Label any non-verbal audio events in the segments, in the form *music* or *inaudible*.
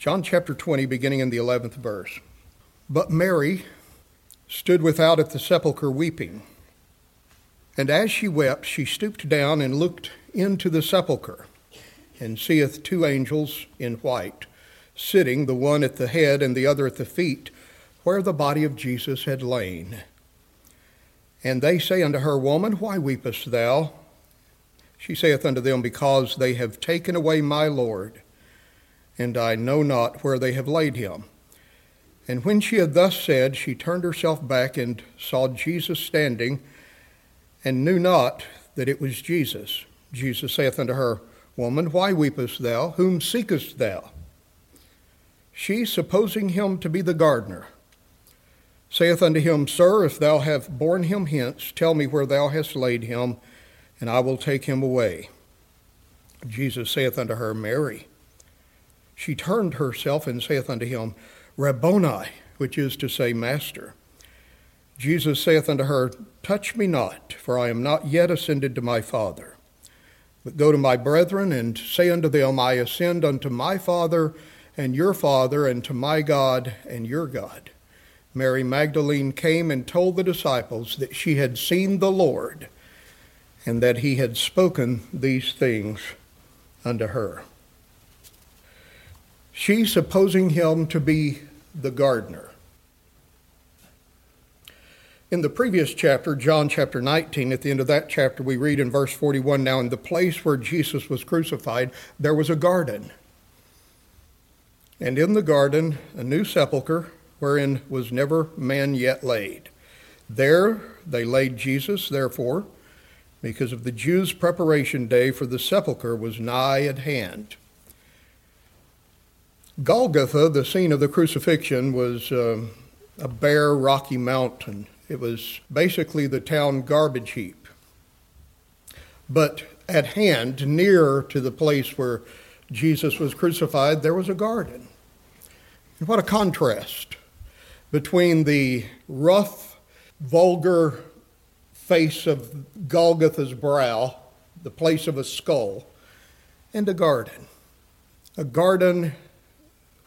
John chapter 20, beginning in the 11th verse. But Mary stood without at the sepulchre weeping. And as she wept, she stooped down and looked into the sepulchre, and seeth two angels in white, sitting, the one at the head and the other at the feet, where the body of Jesus had lain. And they say unto her, Woman, why weepest thou? She saith unto them, Because they have taken away my Lord, and I know not where they have laid him. And when she had thus said, she turned herself back and saw Jesus standing, and knew not that it was Jesus. Jesus saith unto her, Woman, why weepest thou? Whom seekest thou? She, supposing him to be the gardener, saith unto him, Sir, if thou have borne him hence, tell me where thou hast laid him, and I will take him away. Jesus saith unto her, Mary. She turned herself and saith unto him, Rabboni, which is to say, Master. Jesus saith unto her, Touch me not, for I am not yet ascended to my Father. But go to my brethren and say unto them, I ascend unto my Father and your Father, and to my God and your God. Mary Magdalene came and told the disciples that she had seen the Lord and that he had spoken these things unto her. She, supposing him to be the gardener. In the previous chapter, John chapter 19, at the end of that chapter, we read in verse 41 Now, in the place where Jesus was crucified, there was a garden. And in the garden, a new sepulchre wherein was never man yet laid. There they laid Jesus, therefore, because of the Jews' preparation day for the sepulchre was nigh at hand. Golgotha, the scene of the crucifixion, was uh, a bare, rocky mountain. It was basically the town garbage heap. But at hand, near to the place where Jesus was crucified, there was a garden. And what a contrast between the rough, vulgar face of Golgotha's brow, the place of a skull, and a garden. A garden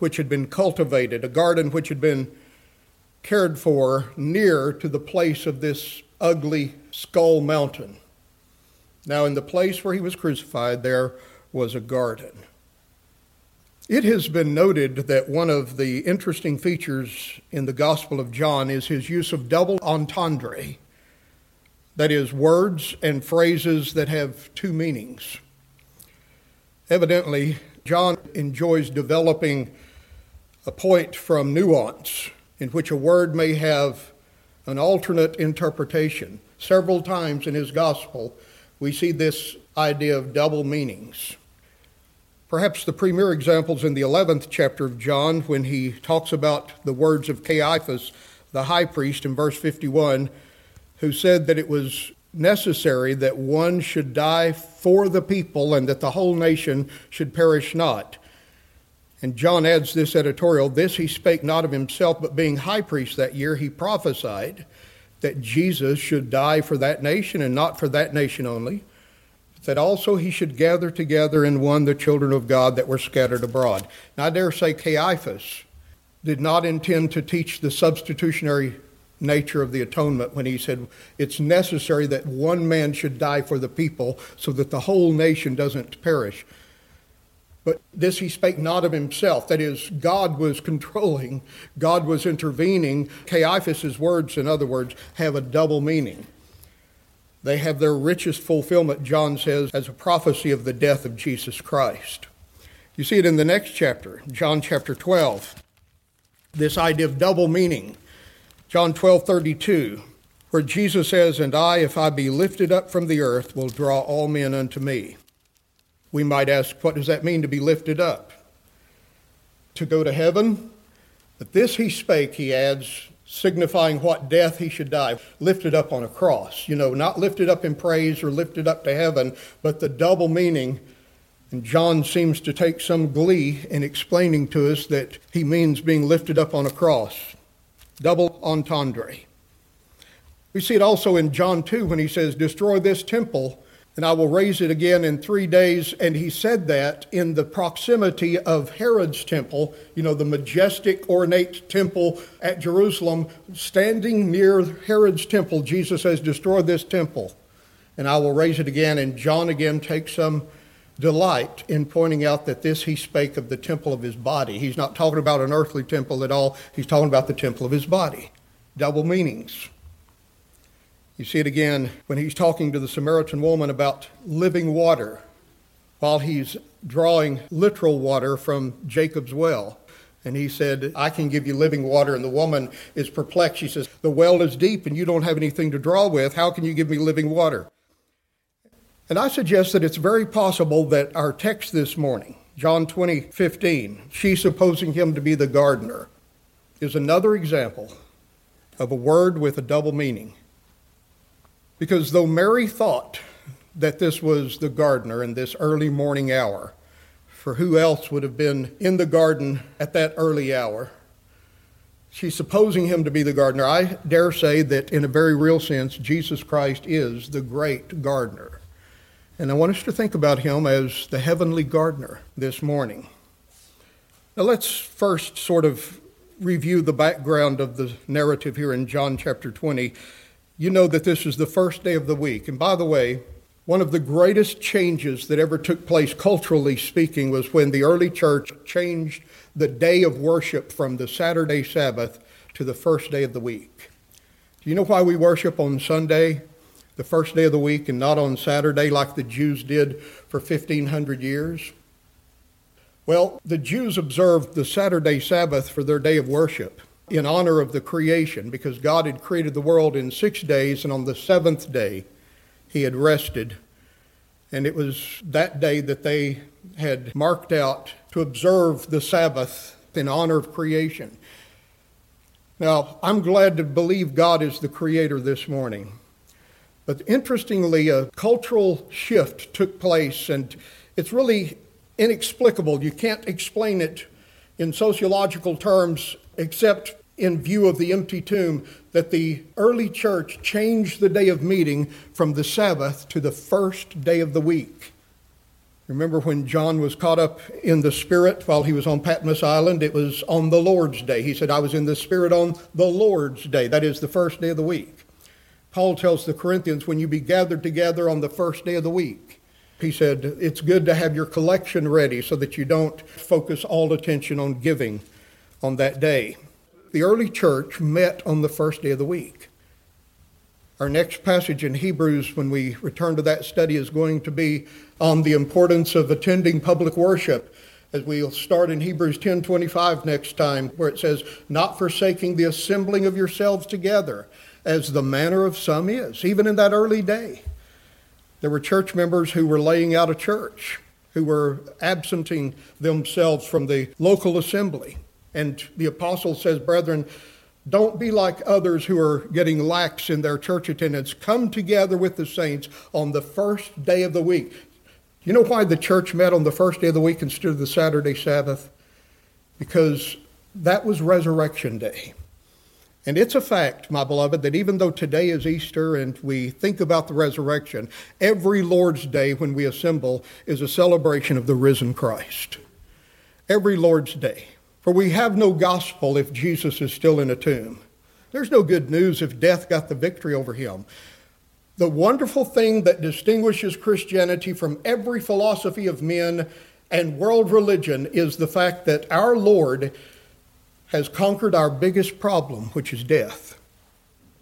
which had been cultivated, a garden which had been cared for near to the place of this ugly skull mountain. Now, in the place where he was crucified, there was a garden. It has been noted that one of the interesting features in the Gospel of John is his use of double entendre, that is, words and phrases that have two meanings. Evidently, John enjoys developing a point from nuance in which a word may have an alternate interpretation. Several times in his Gospel, we see this idea of double meanings. Perhaps the premier example is in the 11th chapter of John when he talks about the words of Caiaphas, the high priest, in verse 51, who said that it was necessary that one should die for the people and that the whole nation should perish not. And John adds this editorial this he spake not of himself, but being high priest that year, he prophesied that Jesus should die for that nation and not for that nation only that also he should gather together in one the children of God that were scattered abroad. Now, I dare say Caiaphas did not intend to teach the substitutionary nature of the atonement when he said it's necessary that one man should die for the people so that the whole nation doesn't perish. But this he spake not of himself. That is, God was controlling, God was intervening. Caiaphas's words, in other words, have a double meaning. They have their richest fulfillment, John says, as a prophecy of the death of Jesus Christ. You see it in the next chapter, John chapter 12. This idea of double meaning. John 12, 32, where Jesus says, And I, if I be lifted up from the earth, will draw all men unto me. We might ask, what does that mean to be lifted up? To go to heaven? But this he spake, he adds, signifying what death he should die, lifted up on a cross. You know, not lifted up in praise or lifted up to heaven, but the double meaning. And John seems to take some glee in explaining to us that he means being lifted up on a cross. Double entendre. We see it also in John 2 when he says, Destroy this temple, and I will raise it again in three days. And he said that in the proximity of Herod's temple, you know, the majestic, ornate temple at Jerusalem. Standing near Herod's temple, Jesus says, Destroy this temple, and I will raise it again. And John again takes some delight in pointing out that this he spake of the temple of his body. He's not talking about an earthly temple at all, he's talking about the temple of his body. Double meanings. You see it again when he's talking to the Samaritan woman about living water while he's drawing literal water from Jacob's well. And he said, I can give you living water. And the woman is perplexed. She says, The well is deep and you don't have anything to draw with. How can you give me living water? And I suggest that it's very possible that our text this morning, John 20, 15, she supposing him to be the gardener, is another example of a word with a double meaning. Because though Mary thought that this was the gardener in this early morning hour, for who else would have been in the garden at that early hour? She's supposing him to be the gardener. I dare say that in a very real sense, Jesus Christ is the great gardener. And I want us to think about him as the heavenly gardener this morning. Now, let's first sort of review the background of the narrative here in John chapter 20 you know that this is the first day of the week. And by the way, one of the greatest changes that ever took place, culturally speaking, was when the early church changed the day of worship from the Saturday Sabbath to the first day of the week. Do you know why we worship on Sunday, the first day of the week, and not on Saturday like the Jews did for 1,500 years? Well, the Jews observed the Saturday Sabbath for their day of worship in honor of the creation because God had created the world in six days, and on the seventh day, He had rested. And it was that day that they had marked out to observe the Sabbath in honor of creation. Now, I'm glad to believe God is the creator this morning. But interestingly, a cultural shift took place, and it's really inexplicable. You can't explain it in sociological terms except in view of the empty tomb, that the early church changed the day of meeting from the Sabbath to the first day of the week. Remember when John was caught up in the Spirit while he was on Patmos Island? It was on the Lord's Day. He said, I was in the Spirit on the Lord's Day. That is the first day of the week. Paul tells the Corinthians, when you be gathered together on the first day of the week, he said, it's good to have your collection ready so that you don't focus all attention on giving on that day the early church met on the first day of the week. Our next passage in Hebrews, when we return to that study, is going to be on the importance of attending public worship. As we'll start in Hebrews 10:25 next time, where it says, "Not forsaking the assembling of yourselves together, as the manner of some is." Even in that early day, there were church members who were laying out a church, who were absenting themselves from the local assembly. And the apostle says, Brethren, don't be like others who are getting lax in their church attendance. Come together with the saints on the first day of the week. You know why the church met on the first day of the week instead of the Saturday Sabbath? Because that was Resurrection Day. And it's a fact, my beloved, that even though today is Easter and we think about the resurrection, every Lord's Day when we assemble is a celebration of the risen Christ. Every Lord's Day. For we have no gospel if Jesus is still in a tomb. There's no good news if death got the victory over him. The wonderful thing that distinguishes Christianity from every philosophy of men and world religion is the fact that our Lord has conquered our biggest problem, which is death.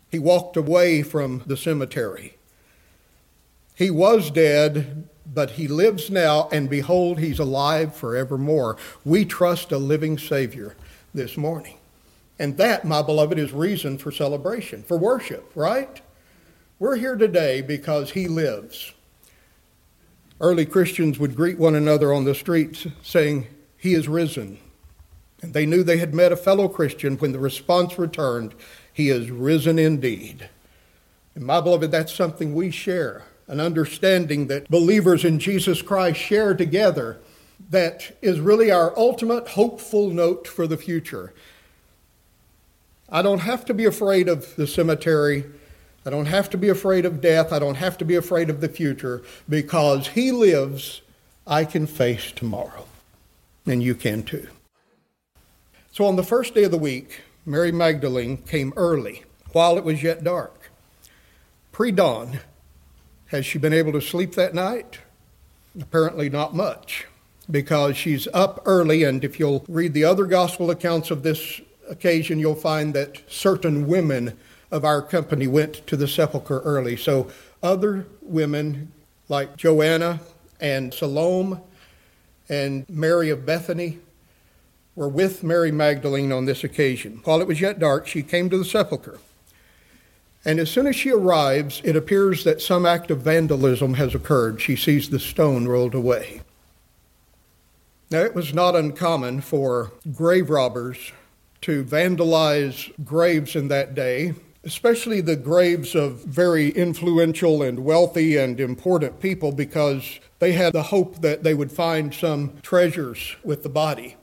He walked away from the cemetery. He was dead, but he lives now, and behold, he's alive forevermore. We trust a living Savior this morning. And that, my beloved, is reason for celebration, for worship, right? We're here today because he lives. Early Christians would greet one another on the streets saying, He is risen. And they knew they had met a fellow Christian when the response returned, He is risen indeed. And my beloved, that's something we share an understanding that believers in Jesus Christ share together that is really our ultimate hopeful note for the future. I don't have to be afraid of the cemetery. I don't have to be afraid of death. I don't have to be afraid of the future because He lives. I can face tomorrow. And you can too. So on the first day of the week, Mary Magdalene came early while it was yet dark. Pre dawn. Has she been able to sleep that night? Apparently, not much, because she's up early, and if you'll read the other gospel accounts of this occasion, you'll find that certain women of our company went to the sepulchre early. So other women like Joanna and Salome and Mary of Bethany were with Mary Magdalene on this occasion. While it was yet dark, she came to the sepulchre. And as soon as she arrives, it appears that some act of vandalism has occurred. She sees the stone rolled away. Now, it was not uncommon for grave robbers to vandalize graves in that day especially the graves of very influential and wealthy and important people, because they had the hope that they would find some treasures with the body.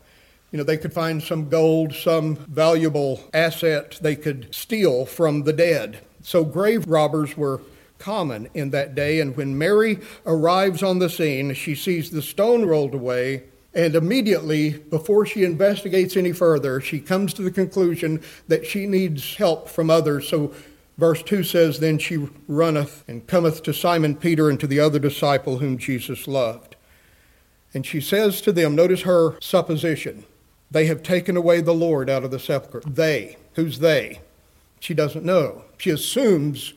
You know, they could find some gold, some valuable asset they could steal from the dead. So grave robbers were common in that day. And when Mary arrives on the scene, she sees the stone rolled away and immediately, before she investigates any further, she comes to the conclusion that she needs help from others. So, verse 2 says, Then she runneth and cometh to Simon Peter and to the other disciple whom Jesus loved. And she says to them, notice her supposition, they have taken away the Lord out of the sepulchre. They. Who's they? She doesn't know. She assumes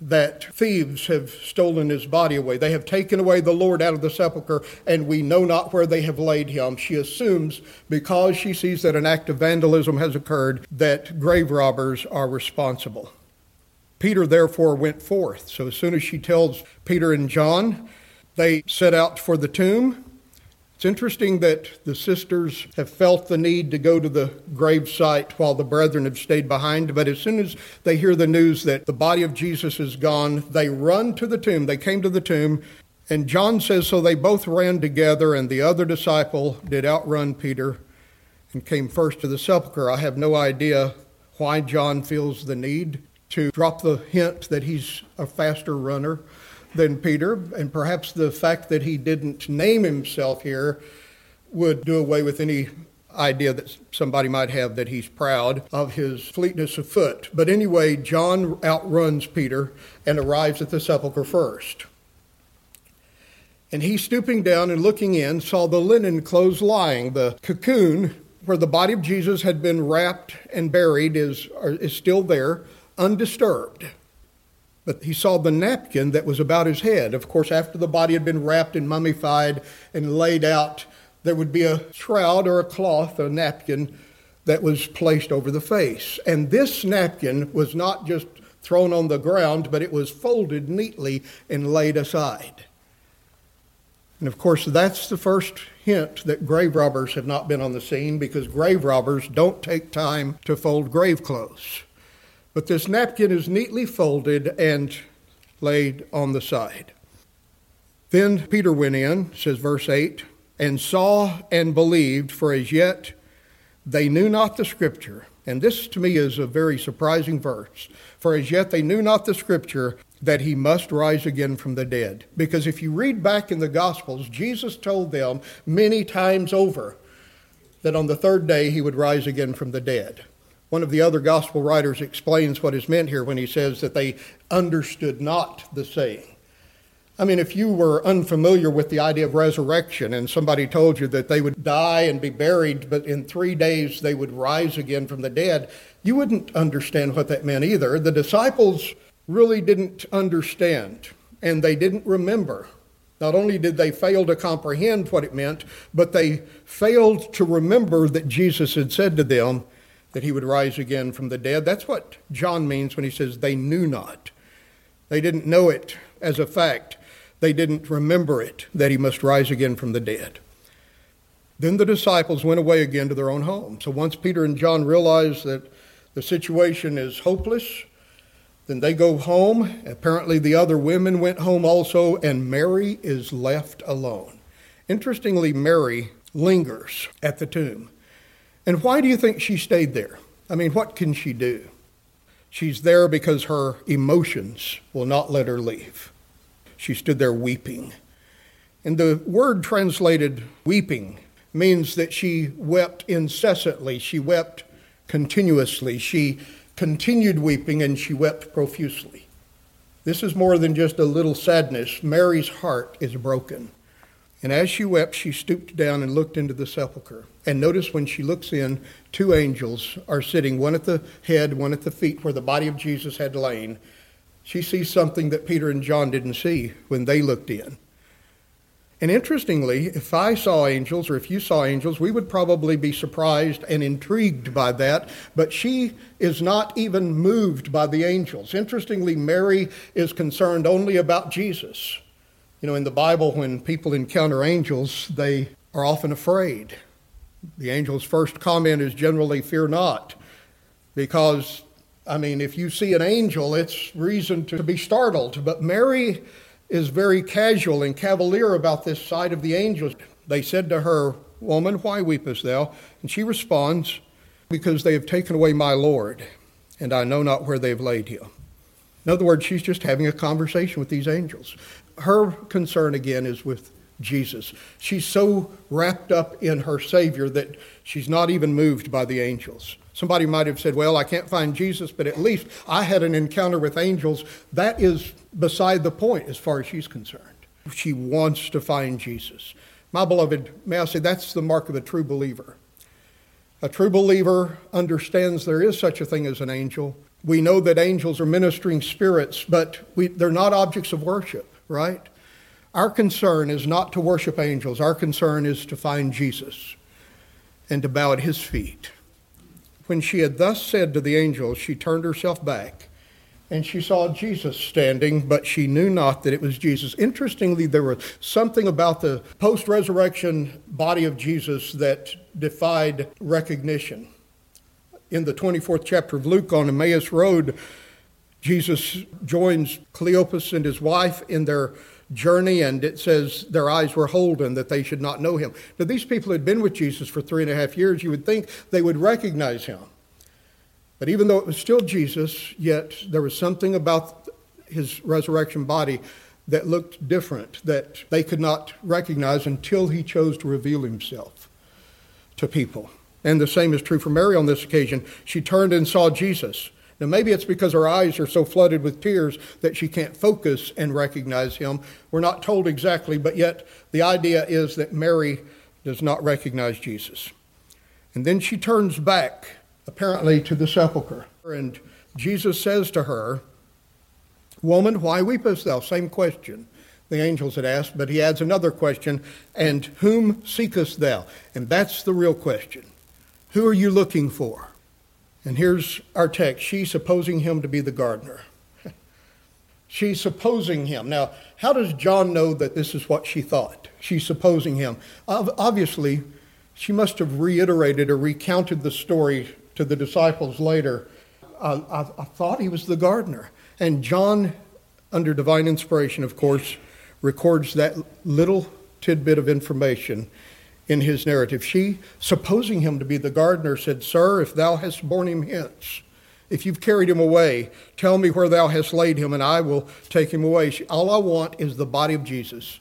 that thieves have stolen his body away. They have taken away the Lord out of the sepulchre, and we know not where they have laid him. She assumes, because she sees that an act of vandalism has occurred, that grave robbers are responsible. Peter therefore went forth. So as soon as she tells Peter and John, they set out for the tomb. It's interesting that the sisters have felt the need to go to the grave site while the brethren have stayed behind, but as soon as they hear the news that the body of Jesus is gone, they run to the tomb. They came to the tomb, and John says, So they both ran together, and the other disciple did outrun Peter and came first to the sepulchre. I have no idea why John feels the need to drop the hint that he's a faster runner than Peter, and perhaps the fact that he didn't name himself here would do away with any idea that somebody might have that he's proud of his fleetness of foot. But anyway, John outruns Peter and arrives at the sepulchre first. And he, stooping down and looking in, saw the linen clothes lying. The cocoon where the body of Jesus had been wrapped and buried is, is still there, undisturbed. But he saw the napkin that was about his head. Of course, after the body had been wrapped and mummified and laid out, there would be a shroud or a cloth, a napkin that was placed over the face. And this napkin was not just thrown on the ground, but it was folded neatly and laid aside. And of course, that's the first hint that grave robbers have not been on the scene because grave robbers don't take time to fold grave clothes. But this napkin is neatly folded and laid on the side. Then Peter went in, says verse 8, and saw and believed, for as yet they knew not the scripture. And this to me is a very surprising verse. For as yet they knew not the scripture that he must rise again from the dead. Because if you read back in the Gospels, Jesus told them many times over that on the third day he would rise again from the dead. One of the other gospel writers explains what is meant here when he says that they understood not the saying. I mean, if you were unfamiliar with the idea of resurrection and somebody told you that they would die and be buried, but in three days they would rise again from the dead, you wouldn't understand what that meant either. The disciples really didn't understand and they didn't remember. Not only did they fail to comprehend what it meant, but they failed to remember that Jesus had said to them, that he would rise again from the dead. That's what John means when he says they knew not. They didn't know it as a fact. They didn't remember it, that he must rise again from the dead. Then the disciples went away again to their own home. So once Peter and John realize that the situation is hopeless, then they go home. Apparently, the other women went home also, and Mary is left alone. Interestingly, Mary lingers at the tomb. And why do you think she stayed there? I mean, what can she do? She's there because her emotions will not let her leave. She stood there weeping. And the word translated weeping means that she wept incessantly. She wept continuously. She continued weeping and she wept profusely. This is more than just a little sadness. Mary's heart is broken. And as she wept, she stooped down and looked into the sepulchre. And notice when she looks in, two angels are sitting, one at the head, one at the feet, where the body of Jesus had lain. She sees something that Peter and John didn't see when they looked in. And interestingly, if I saw angels or if you saw angels, we would probably be surprised and intrigued by that. But she is not even moved by the angels. Interestingly, Mary is concerned only about Jesus. You know, in the Bible, when people encounter angels, they are often afraid. The angel's first comment is generally, Fear not. Because, I mean, if you see an angel, it's reason to be startled. But Mary is very casual and cavalier about this sight of the angels. They said to her, Woman, why weepest thou? And she responds, Because they have taken away my Lord, and I know not where they have laid him. In other words, she's just having a conversation with these angels. Her concern again is with Jesus. She's so wrapped up in her Savior that she's not even moved by the angels. Somebody might have said, Well, I can't find Jesus, but at least I had an encounter with angels. That is beside the point as far as she's concerned. She wants to find Jesus. My beloved, may I say, that's the mark of a true believer. A true believer understands there is such a thing as an angel. We know that angels are ministering spirits, but we, they're not objects of worship, right? Our concern is not to worship angels. Our concern is to find Jesus and to bow at his feet. When she had thus said to the angel, she turned herself back and she saw Jesus standing, but she knew not that it was Jesus. Interestingly, there was something about the post resurrection body of Jesus that defied recognition. In the 24th chapter of Luke on Emmaus Road, Jesus joins Cleopas and his wife in their journey, and it says their eyes were holden that they should not know him. Now, these people had been with Jesus for three and a half years. You would think they would recognize him. But even though it was still Jesus, yet there was something about his resurrection body that looked different, that they could not recognize until he chose to reveal himself to people. And the same is true for Mary on this occasion. She turned and saw Jesus. Now, maybe it's because her eyes are so flooded with tears that she can't focus and recognize him. We're not told exactly, but yet the idea is that Mary does not recognize Jesus. And then she turns back, apparently, to the sepulchre. And Jesus says to her, Woman, why weepest thou? Same question the angels had asked, but he adds another question, and whom seekest thou? And that's the real question. Who are you looking for? And here's our text. She's supposing him to be the gardener. *laughs* She's supposing him. Now, how does John know that this is what she thought? She's supposing him. Obviously, she must have reiterated or recounted the story to the disciples later. I, I, I thought he was the gardener. And John, under divine inspiration, of course, records that little tidbit of information in his narrative. She, supposing him to be the gardener, said, Sir, if thou hast borne him hence, if you've carried him away, tell me where thou hast laid him, and I will take him away. She, all I want is the body of Jesus.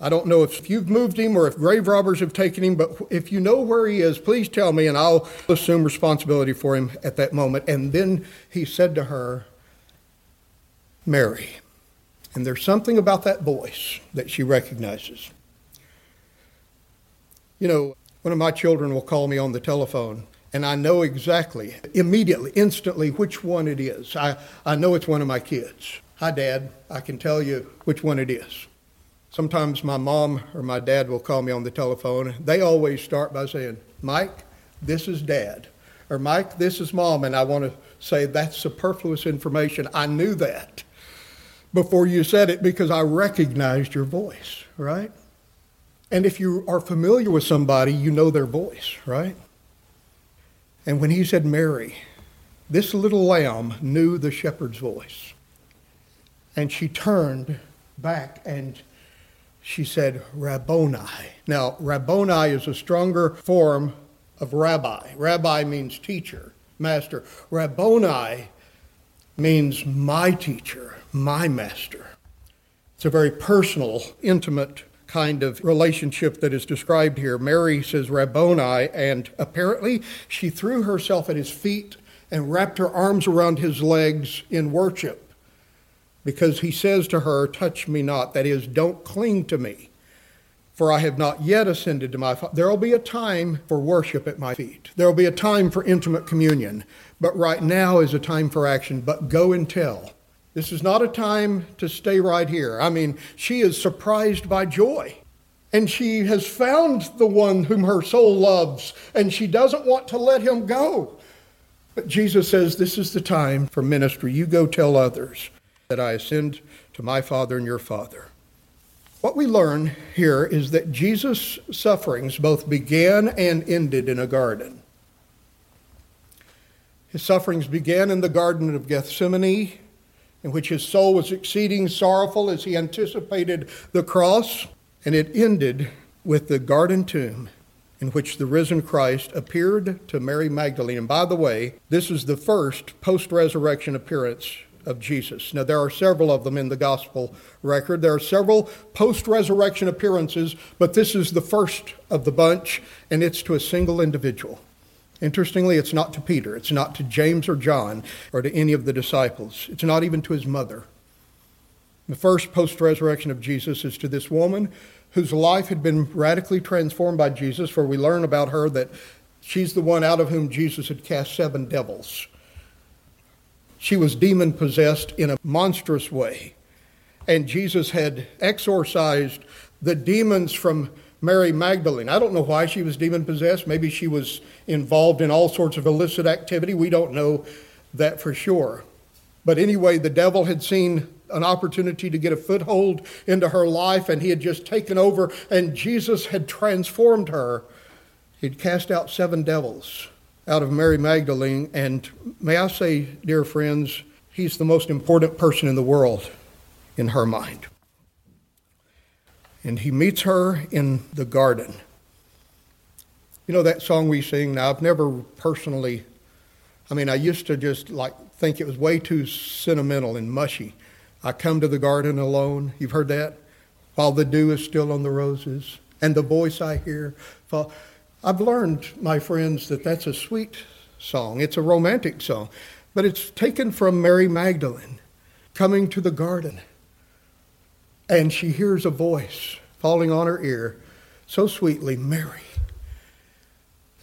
I don't know if you've moved him or if grave robbers have taken him, but if you know where he is, please tell me, and I'll assume responsibility for him at that moment. And then he said to her, Mary. And there's something about that voice that she recognizes. You know, one of my children will call me on the telephone, and I know exactly, immediately, instantly, which one it is. I, I know it's one of my kids. Hi, Dad. I can tell you which one it is. Sometimes my mom or my dad will call me on the telephone. They always start by saying, Mike, this is Dad. Or, Mike, this is Mom. And I want to say, that's superfluous information. I knew that before you said it because I recognized your voice, right? And if you are familiar with somebody, you know their voice, right? And when he said Mary, this little lamb knew the shepherd's voice. And she turned back and she said, Rabboni. Now, Rabboni is a stronger form of rabbi. Rabbi means teacher, master. Rabboni means my teacher, my master. It's a very personal, intimate kind of relationship that is described here. Mary says Rabboni, and apparently she threw herself at his feet and wrapped her arms around his legs in worship because he says to her, Touch me not, that is, don't cling to me, for I have not yet ascended to my Father. There will be a time for worship at my feet, there will be a time for intimate communion, but right now is a time for action. But go and tell. This is not a time to stay right here. I mean, she is surprised by joy. And she has found the one whom her soul loves, and she doesn't want to let him go. But Jesus says, This is the time for ministry. You go tell others that I ascend to my Father and your Father. What we learn here is that Jesus' sufferings both began and ended in a garden. His sufferings began in the Garden of Gethsemane, in which his soul was exceeding sorrowful as he anticipated the cross, and it ended with the garden tomb in which the risen Christ appeared to Mary Magdalene. And by the way, this is the first post resurrection appearance of Jesus. Now, there are several of them in the gospel record. There are several post resurrection appearances, but this is the first of the bunch, and it's to a single individual. Interestingly, it's not to Peter, it's not to James or John or to any of the disciples, it's not even to his mother. The first post resurrection of Jesus is to this woman whose life had been radically transformed by Jesus, for we learn about her that she's the one out of whom Jesus had cast seven devils. She was demon possessed in a monstrous way, and Jesus had exorcised the demons from Mary Magdalene. I don't know why she was demon possessed. Maybe she was involved in all sorts of illicit activity. We don't know that for sure. But anyway, the devil had seen an opportunity to get a foothold into her life, and he had just taken over, and Jesus had transformed her. He'd cast out seven devils out of Mary Magdalene, and may I say, dear friends, he's the most important person in the world in her mind and he meets her in the garden. You know that song we sing? Now, I've never personally, I mean, I used to just like think it was way too sentimental and mushy. I come to the garden alone. You've heard that? While the dew is still on the roses, and the voice I hear. Fall. I've learned, my friends, that that's a sweet song. It's a romantic song, but it's taken from Mary Magdalene coming to the garden and she hears a voice falling on her ear so sweetly, Mary.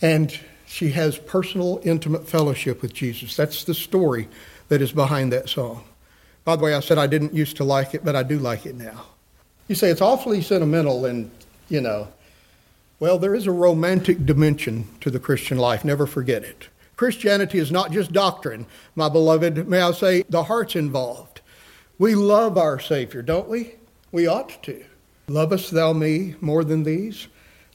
And she has personal, intimate fellowship with Jesus. That's the story that is behind that song. By the way, I said I didn't used to like it, but I do like it now. You say it's awfully sentimental and, you know, well, there is a romantic dimension to the Christian life. Never forget it. Christianity is not just doctrine, my beloved. May I say, the heart's involved. We love our Savior, don't we? We ought to. Lovest thou me more than these?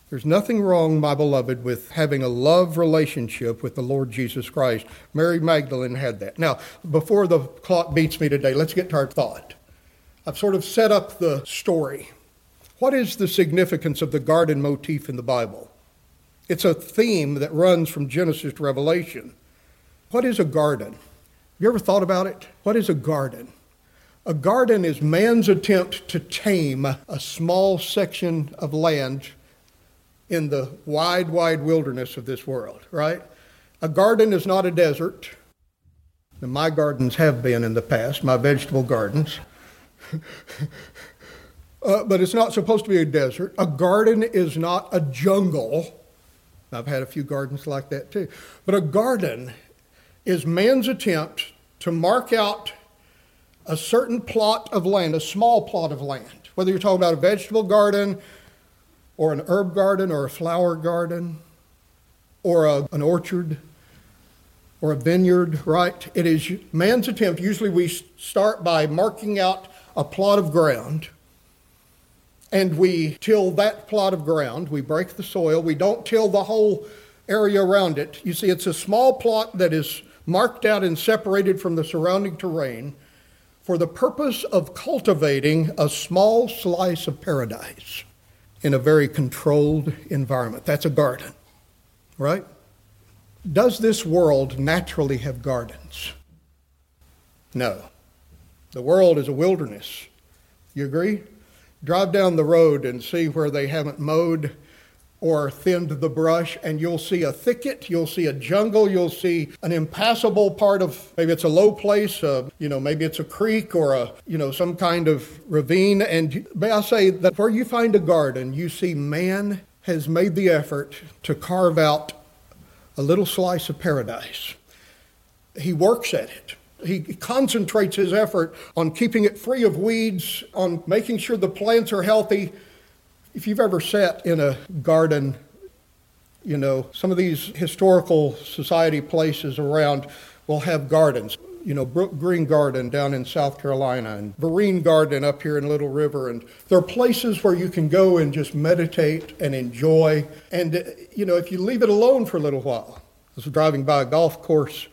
There's nothing wrong, my beloved, with having a love relationship with the Lord Jesus Christ. Mary Magdalene had that. Now, before the clock beats me today, let's get to our thought. I've sort of set up the story. What is the significance of the garden motif in the Bible? It's a theme that runs from Genesis to Revelation. What is a garden? Have you ever thought about it? What is a garden? A garden is man's attempt to tame a small section of land in the wide, wide wilderness of this world, right? A garden is not a desert. My gardens have been in the past, my vegetable gardens. *laughs* uh, but it's not supposed to be a desert. A garden is not a jungle. I've had a few gardens like that too. But a garden is man's attempt to mark out a certain plot of land, a small plot of land, whether you're talking about a vegetable garden or an herb garden or a flower garden or a, an orchard or a vineyard, right? It is man's attempt. Usually we start by marking out a plot of ground and we till that plot of ground. We break the soil. We don't till the whole area around it. You see, it's a small plot that is marked out and separated from the surrounding terrain for the purpose of cultivating a small slice of paradise in a very controlled environment. That's a garden, right? Does this world naturally have gardens? No. The world is a wilderness. You agree? Drive down the road and see where they haven't mowed or thinned the brush, and you'll see a thicket, you'll see a jungle, you'll see an impassable part of maybe it's a low place, uh, you know, maybe it's a creek or a, you know, some kind of ravine. And may I say that where you find a garden, you see man has made the effort to carve out a little slice of paradise. He works at it. He concentrates his effort on keeping it free of weeds, on making sure the plants are healthy. If you've ever sat in a garden, you know, some of these historical society places around will have gardens. You know, Brookgreen Garden down in South Carolina and Vereen Garden up here in Little River. And there are places where you can go and just meditate and enjoy. And, uh, you know, if you leave it alone for a little while, I was driving by a golf course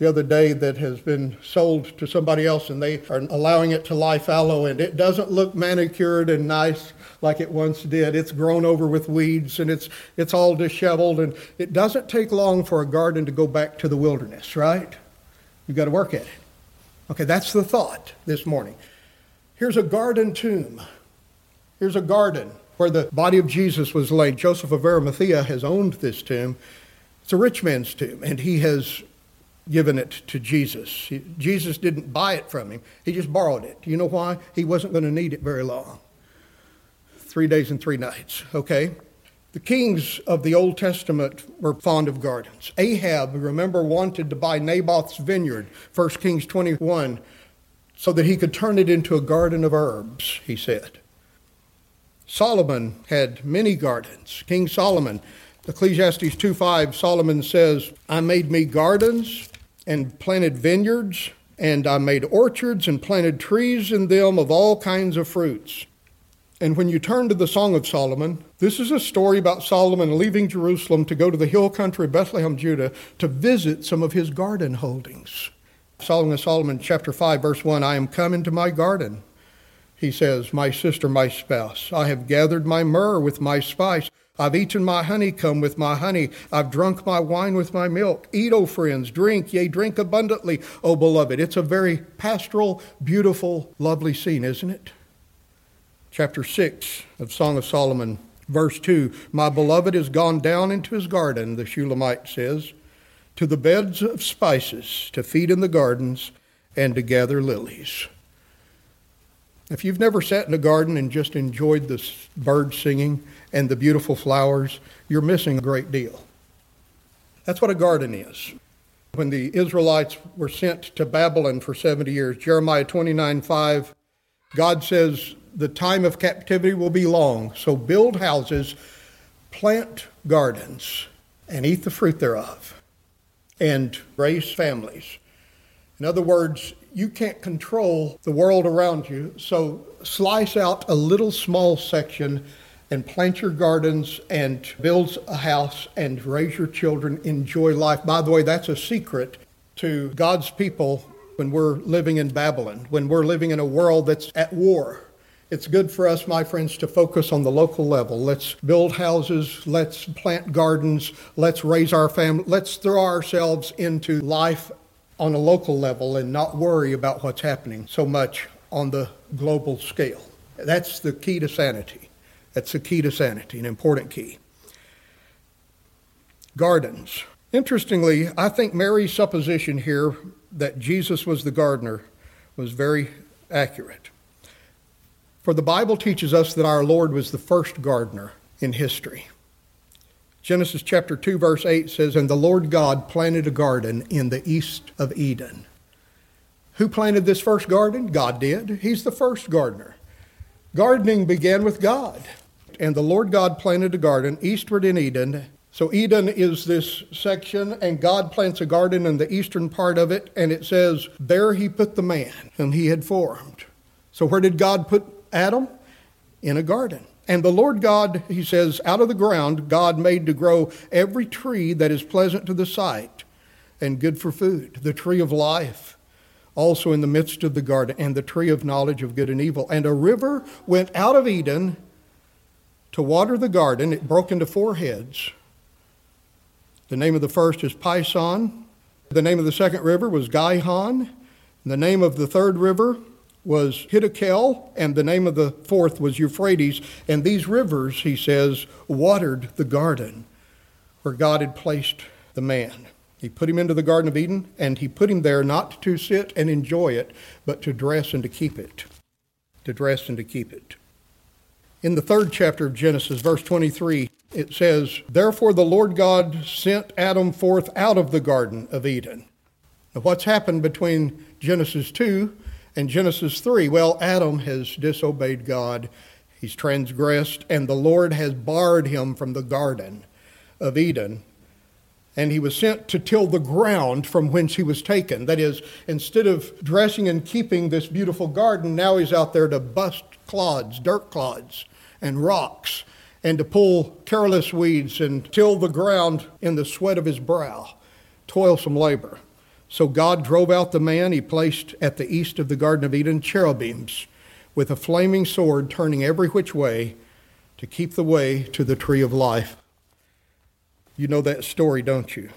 the other day that has been sold to somebody else and they are allowing it to lie fallow and it doesn't look manicured and nice like it once did. It's grown over with weeds and it's it's all disheveled and it doesn't take long for a garden to go back to the wilderness, right? You've got to work at it. Okay, that's the thought this morning. Here's a garden tomb. Here's a garden where the body of Jesus was laid. Joseph of Arimathea has owned this tomb. It's a rich man's tomb, and he has given it to Jesus. Jesus didn't buy it from him, he just borrowed it. You know why? He wasn't going to need it very long. Three days and three nights, okay? The kings of the Old Testament were fond of gardens. Ahab, remember, wanted to buy Naboth's vineyard, 1 Kings 21, so that he could turn it into a garden of herbs, he said. Solomon had many gardens. King Solomon, Ecclesiastes 2:5, Solomon says, I made me gardens and planted vineyards, and I made orchards and planted trees in them of all kinds of fruits. And when you turn to the Song of Solomon, this is a story about Solomon leaving Jerusalem to go to the hill country of Bethlehem, Judah, to visit some of his garden holdings. Song of Solomon, chapter 5, verse 1 I am come into my garden. He says, My sister, my spouse, I have gathered my myrrh with my spice. I've eaten my honeycomb with my honey. I've drunk my wine with my milk. Eat, O friends, drink, yea, drink abundantly, O beloved. It's a very pastoral, beautiful, lovely scene, isn't it? Chapter 6 of Song of Solomon, verse 2 My beloved is gone down into his garden, the Shulamite says, to the beds of spices, to feed in the gardens, and to gather lilies. If you've never sat in a garden and just enjoyed the birds singing and the beautiful flowers, you're missing a great deal. That's what a garden is. When the Israelites were sent to Babylon for 70 years, Jeremiah 29 5, God says, The time of captivity will be long, so build houses, plant gardens, and eat the fruit thereof, and raise families. In other words, you can't control the world around you, so slice out a little small section and plant your gardens and build a house and raise your children, enjoy life. By the way, that's a secret to God's people when we're living in Babylon, when we're living in a world that's at war. It's good for us, my friends, to focus on the local level. Let's build houses, let's plant gardens, let's raise our family, let's throw ourselves into life on a local level and not worry about what's happening so much on the global scale. That's the key to sanity. That's the key to sanity, an important key. Gardens. Interestingly, I think Mary's supposition here that Jesus was the gardener was very accurate. For the Bible teaches us that our Lord was the first gardener in history. Genesis chapter 2, verse 8 says, And the Lord God planted a garden in the east of Eden. Who planted this first garden? God did. He's the first gardener. Gardening began with God. And the Lord God planted a garden eastward in Eden. So Eden is this section, and God plants a garden in the eastern part of it, and it says, There he put the man whom he had formed. So where did God put Adam? In a garden. And the Lord God, he says, out of the ground, God made to grow every tree that is pleasant to the sight and good for food, the tree of life, also in the midst of the garden, and the tree of knowledge of good and evil. And a river went out of Eden to water the garden. It broke into four heads. The name of the first is Pison. The name of the second river was Gihon. The name of the third river was Hiddekel, and the name of the fourth was Euphrates. And these rivers, he says, watered the garden where God had placed the man. He put him into the Garden of Eden, and he put him there not to sit and enjoy it, but to dress and to keep it. To dress and to keep it. In the third chapter of Genesis, verse 23, it says, Therefore the Lord God sent Adam forth out of the Garden of Eden. Now, what's happened between Genesis 2 and Genesis 3? Well, Adam has disobeyed God, he's transgressed, and the Lord has barred him from the Garden of Eden. And he was sent to till the ground from whence he was taken. That is, instead of dressing and keeping this beautiful garden, now he's out there to bust clods, dirt clods, and rocks, and to pull careless weeds and till the ground in the sweat of his brow. Toilsome labor. So God drove out the man. He placed at the east of the Garden of Eden cherubims with a flaming sword turning every which way to keep the way to the tree of life. You know that story, don't you?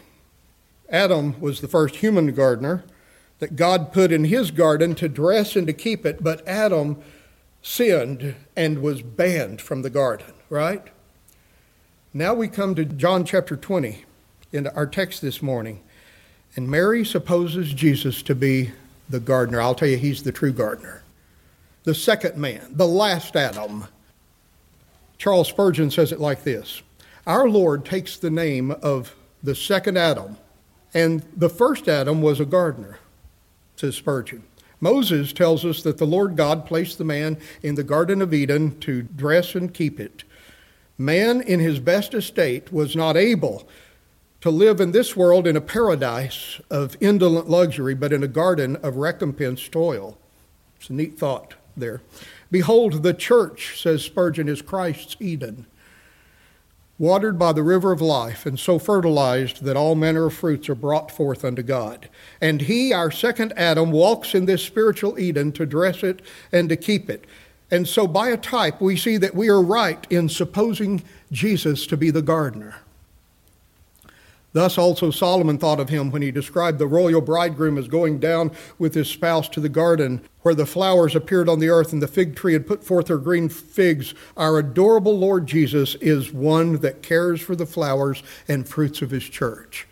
Adam was the first human gardener that God put in his garden to dress and to keep it, but Adam sinned and was banned from the garden, right? Now we come to John chapter 20 in our text this morning. And Mary supposes Jesus to be the gardener. I'll tell you, he's the true gardener. The second man, the last Adam. Charles Spurgeon says it like this Our Lord takes the name of the second Adam, and the first Adam was a gardener, says Spurgeon. Moses tells us that the Lord God placed the man in the Garden of Eden to dress and keep it. Man, in his best estate, was not able to live in this world in a paradise of indolent luxury, but in a garden of recompense toil. It's a neat thought there. Behold, the church, says Spurgeon, is Christ's Eden, watered by the river of life, and so fertilized that all manner of fruits are brought forth unto God. And he, our second Adam, walks in this spiritual Eden to dress it and to keep it. And so, by a type, we see that we are right in supposing Jesus to be the gardener. Thus also Solomon thought of him when he described the royal bridegroom as going down with his spouse to the garden where the flowers appeared on the earth and the fig tree had put forth her green figs. Our adorable Lord Jesus is one that cares for the flowers and fruits of his church.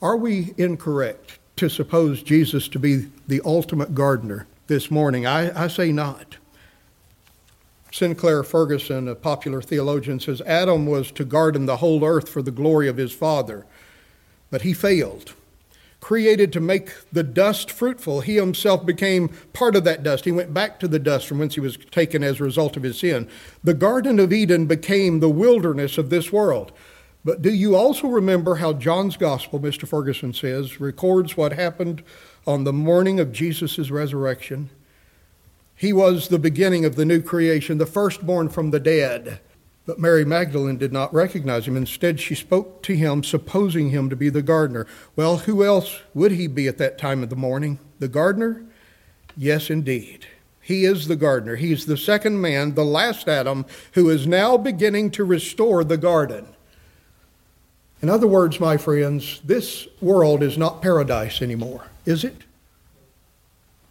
Are we incorrect to suppose Jesus to be the ultimate gardener this morning? I, I say not. Sinclair Ferguson, a popular theologian, says Adam was to garden the whole earth for the glory of his father, but he failed. Created to make the dust fruitful, he himself became part of that dust. He went back to the dust from whence he was taken as a result of his sin. The Garden of Eden became the wilderness of this world. But do you also remember how John's Gospel, Mr. Ferguson says, records what happened on the morning of Jesus' resurrection? He was the beginning of the new creation, the firstborn from the dead. But Mary Magdalene did not recognize him. Instead, she spoke to him, supposing him to be the gardener. Well, who else would he be at that time of the morning? The gardener? Yes, indeed. He is the gardener. He's the second man, the last Adam, who is now beginning to restore the garden. In other words, my friends, this world is not paradise anymore, is it?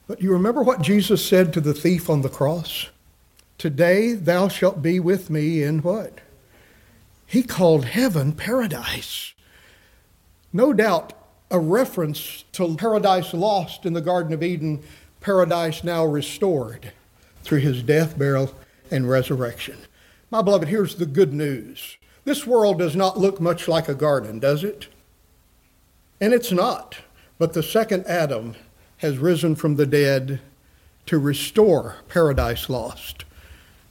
But you remember what Jesus said to the thief on the cross? Today thou shalt be with me in what? He called heaven paradise. No doubt a reference to paradise lost in the Garden of Eden, paradise now restored through his death, burial, and resurrection. My beloved, here's the good news. This world does not look much like a garden, does it? And it's not. But the second Adam has risen from the dead to restore paradise lost,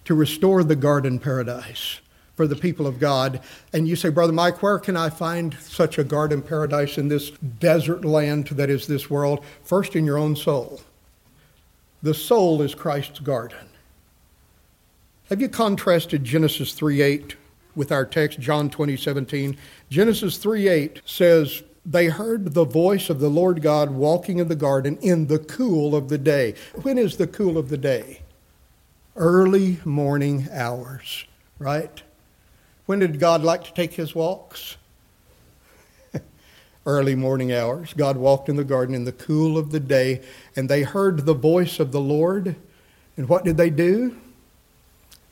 to restore the garden paradise for the people of God. And you say, Brother Mike, where can I find such a garden paradise in this desert land that is this world? First, in your own soul. The soul is Christ's garden. Have you contrasted Genesis 3 8 with our text, John 20, 17? Genesis 3 8 says, they heard the voice of the Lord God walking in the garden in the cool of the day. When is the cool of the day? Early morning hours, right? When did God like to take his walks? *laughs* early morning hours. God walked in the garden in the cool of the day, and they heard the voice of the Lord. And what did they do?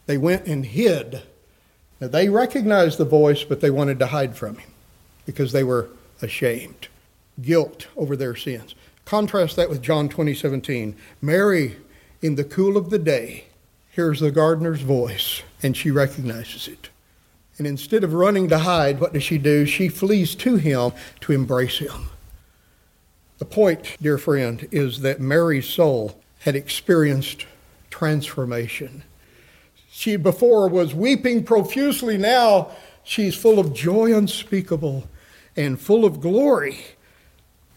They went and hid. Now, they recognized the voice, but they wanted to hide from him because they were ashamed, guilt over their sins. Contrast that with John 20, 17. Mary, in the cool of the day, hears the gardener's voice, and she recognizes it. And instead of running to hide, what does she do? She flees to him to embrace him. The point, dear friend, is that Mary's soul had experienced transformation. She before was weeping profusely, now she's full of joy unspeakable and full of glory.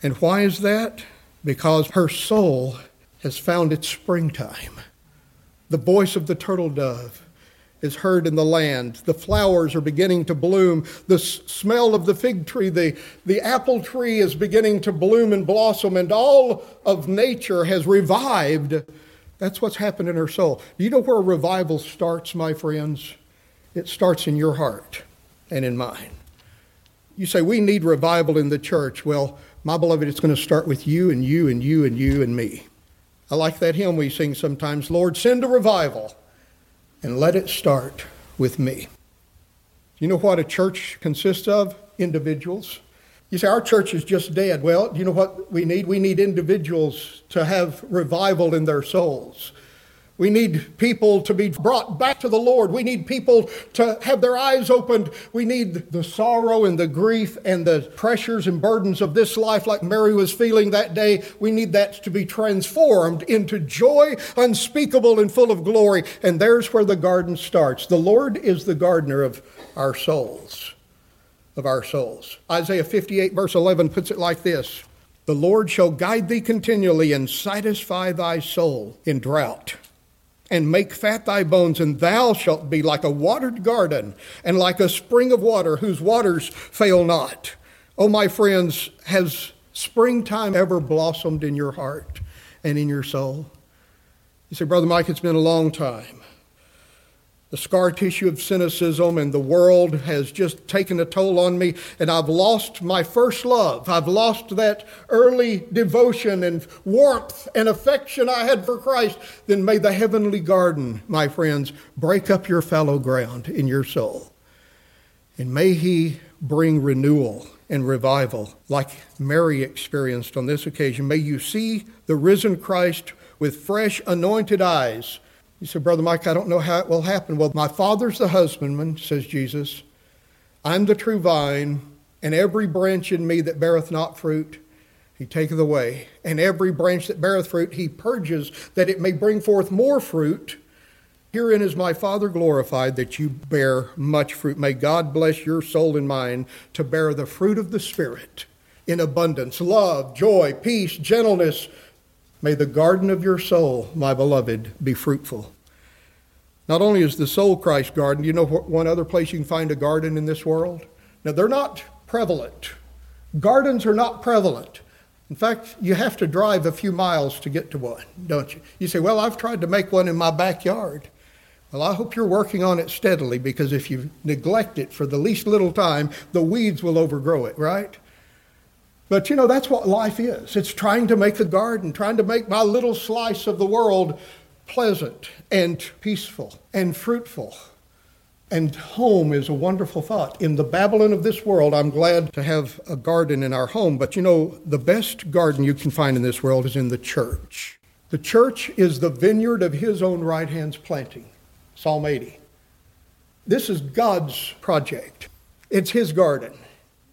And why is that? Because her soul has found its springtime. The voice of the turtle dove is heard in the land. The flowers are beginning to bloom. The smell of the fig tree, the, the apple tree is beginning to bloom and blossom, and all of nature has revived. That's what's happened in her soul. Do you know where revival starts, my friends? It starts in your heart and in mine. You say, we need revival in the church. Well, my beloved, it's going to start with you and you and you and you and me. I like that hymn we sing sometimes Lord, send a revival and let it start with me. You know what a church consists of? Individuals. You say, our church is just dead. Well, you know what we need? We need individuals to have revival in their souls. We need people to be brought back to the Lord. We need people to have their eyes opened. We need the sorrow and the grief and the pressures and burdens of this life, like Mary was feeling that day. We need that to be transformed into joy unspeakable and full of glory. And there's where the garden starts. The Lord is the gardener of our souls. Of our souls. Isaiah 58, verse 11 puts it like this The Lord shall guide thee continually and satisfy thy soul in drought and make fat thy bones, and thou shalt be like a watered garden and like a spring of water whose waters fail not. Oh, my friends, has springtime ever blossomed in your heart and in your soul? You say, Brother Mike, it's been a long time. The scar tissue of cynicism and the world has just taken a toll on me, and I've lost my first love. I've lost that early devotion and warmth and affection I had for Christ. Then may the heavenly garden, my friends, break up your fallow ground in your soul. And may He bring renewal and revival like Mary experienced on this occasion. May you see the risen Christ with fresh, anointed eyes you said, Brother Mike, I don't know how it will happen. Well, my Father's the husbandman, says Jesus. I'm the true vine, and every branch in me that beareth not fruit, he taketh away. And every branch that beareth fruit, he purges, that it may bring forth more fruit. Herein is my Father glorified, that you bear much fruit. May God bless your soul and mind to bear the fruit of the Spirit in abundance love, joy, peace, gentleness May the garden of your soul, my beloved, be fruitful. Not only is the soul Christ garden, you know one other place you can find a garden in this world? Now, they're not prevalent. Gardens are not prevalent. In fact, you have to drive a few miles to get to one, don't you? You say, Well, I've tried to make one in my backyard. Well, I hope you're working on it steadily because if you neglect it for the least little time, the weeds will overgrow it, right? But you know, that's what life is. It's trying to make the garden, trying to make my little slice of the world pleasant and peaceful and fruitful. And home is a wonderful thought. In the Babylon of this world, I'm glad to have a garden in our home. But you know, the best garden you can find in this world is in the church. The church is the vineyard of his own right hand's planting. Psalm 80. This is God's project, it's his garden.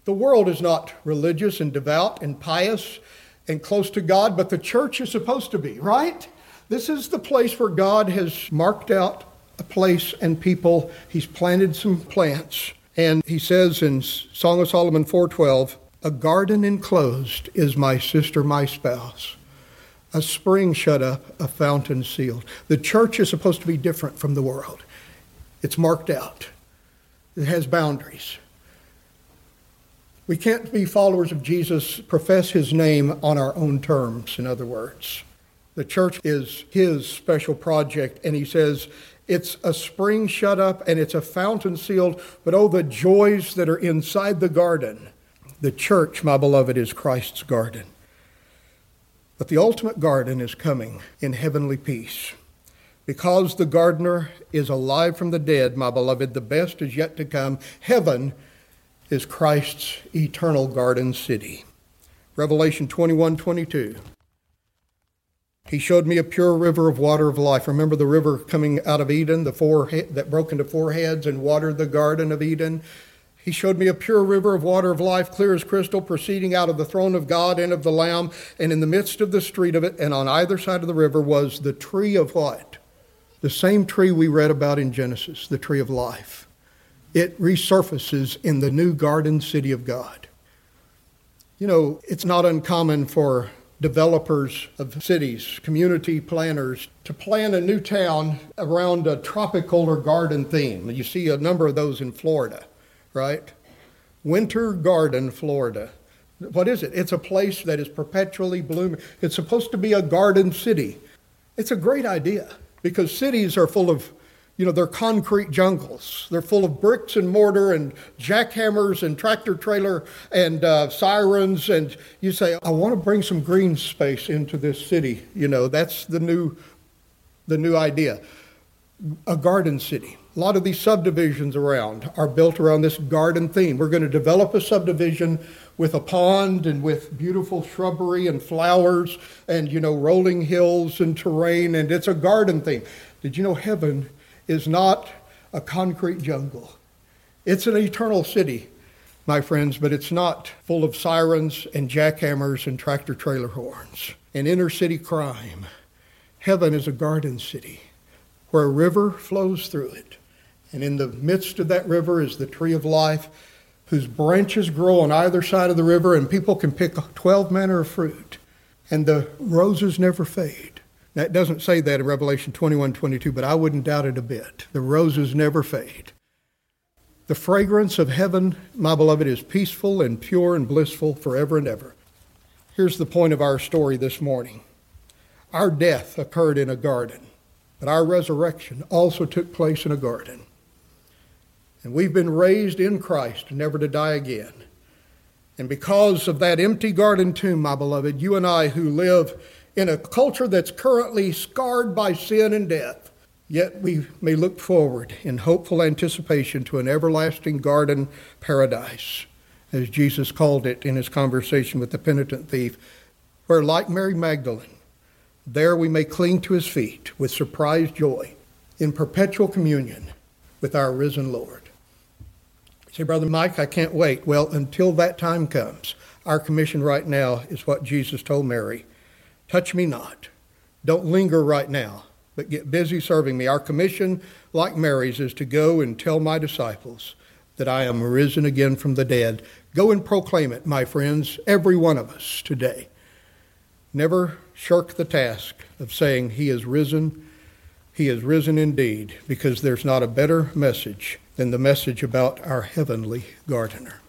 The world is not religious and devout and pious and close to God, but the church is supposed to be, right? This is the place where God has marked out a place and people. He's planted some plants. And he says in Song of Solomon 4:12, "A garden enclosed is my sister, my spouse. A spring shut up, a fountain sealed." The church is supposed to be different from the world. It's marked out. It has boundaries. We can't be followers of Jesus, profess his name on our own terms, in other words. The church is his special project, and he says it's a spring shut up and it's a fountain sealed, but oh, the joys that are inside the garden. The church, my beloved, is Christ's garden. But the ultimate garden is coming in heavenly peace. Because the gardener is alive from the dead, my beloved, the best is yet to come. Heaven is Christ's eternal garden city. Revelation 21 22. He showed me a pure river of water of life. Remember the river coming out of Eden, the four that broke into four heads and watered the garden of Eden. He showed me a pure river of water of life, clear as crystal, proceeding out of the throne of God and of the Lamb. And in the midst of the street of it, and on either side of the river, was the tree of what? The same tree we read about in Genesis, the tree of life. It resurfaces in the new garden city of God. You know, it's not uncommon for developers of cities, community planners, to plan a new town around a tropical or garden theme. You see a number of those in Florida, right? Winter Garden, Florida. What is it? It's a place that is perpetually blooming. It's supposed to be a garden city. It's a great idea because cities are full of, you know, they're concrete jungles. They're full of bricks and mortar and jackhammers and tractor trailer and uh, sirens. And you say, I want to bring some green space into this city. You know, that's the new, the new idea. A garden city. A lot of these subdivisions around are built around this garden theme. We're going to develop a subdivision with a pond and with beautiful shrubbery and flowers and, you know, rolling hills and terrain, and it's a garden theme. Did you know heaven is not a concrete jungle? It's an eternal city, my friends, but it's not full of sirens and jackhammers and tractor trailer horns and inner city crime. Heaven is a garden city where a river flows through it. And in the midst of that river is the tree of life whose branches grow on either side of the river, and people can pick 12 manner of fruit, and the roses never fade. It doesn't say that in Revelation 21 22, but I wouldn't doubt it a bit. The roses never fade. The fragrance of heaven, my beloved, is peaceful and pure and blissful forever and ever. Here's the point of our story this morning our death occurred in a garden, but our resurrection also took place in a garden. And we've been raised in Christ, never to die again. And because of that empty garden tomb, my beloved, you and I who live in a culture that's currently scarred by sin and death, yet we may look forward in hopeful anticipation to an everlasting garden paradise, as Jesus called it in his conversation with the penitent thief, where, like Mary Magdalene, there we may cling to his feet with surprised joy in perpetual communion with our risen Lord. Say, Brother Mike, I can't wait. Well, until that time comes, our commission right now is what Jesus told Mary touch me not. Don't linger right now, but get busy serving me. Our commission, like Mary's, is to go and tell my disciples that I am risen again from the dead. Go and proclaim it, my friends, every one of us today. Never shirk the task of saying, He is risen. He is risen indeed, because there's not a better message than the message about our heavenly gardener.